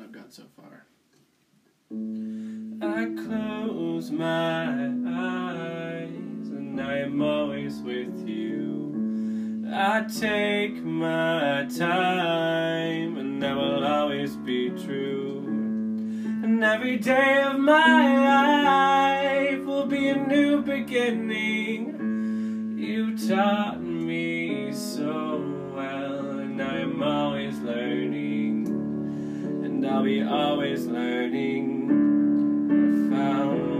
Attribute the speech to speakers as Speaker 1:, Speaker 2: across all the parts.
Speaker 1: I've got so far.
Speaker 2: I close my eyes and I am always with you. I take my time and that will always be true. And every day of my life will be a new beginning. You taught I'll be always learning. I found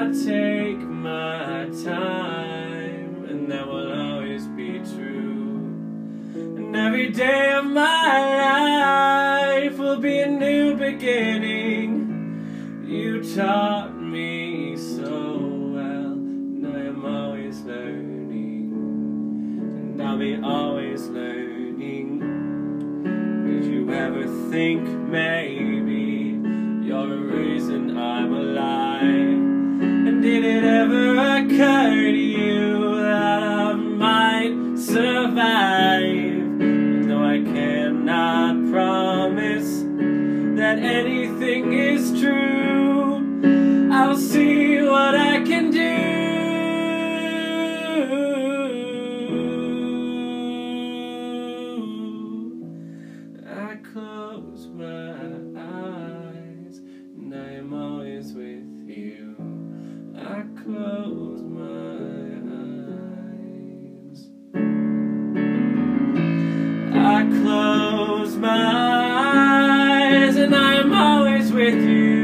Speaker 2: I take my time, and that will always be true. And every day of my life will be a new beginning. You taught me so well, and I am always learning, and I'll be always learning. Did you ever think maybe you're a reason I'm alive? Anything is true, I'll see what I can do. I close my eyes, and I am always with you. I close my eyes. I close my eyes, and I am always with you.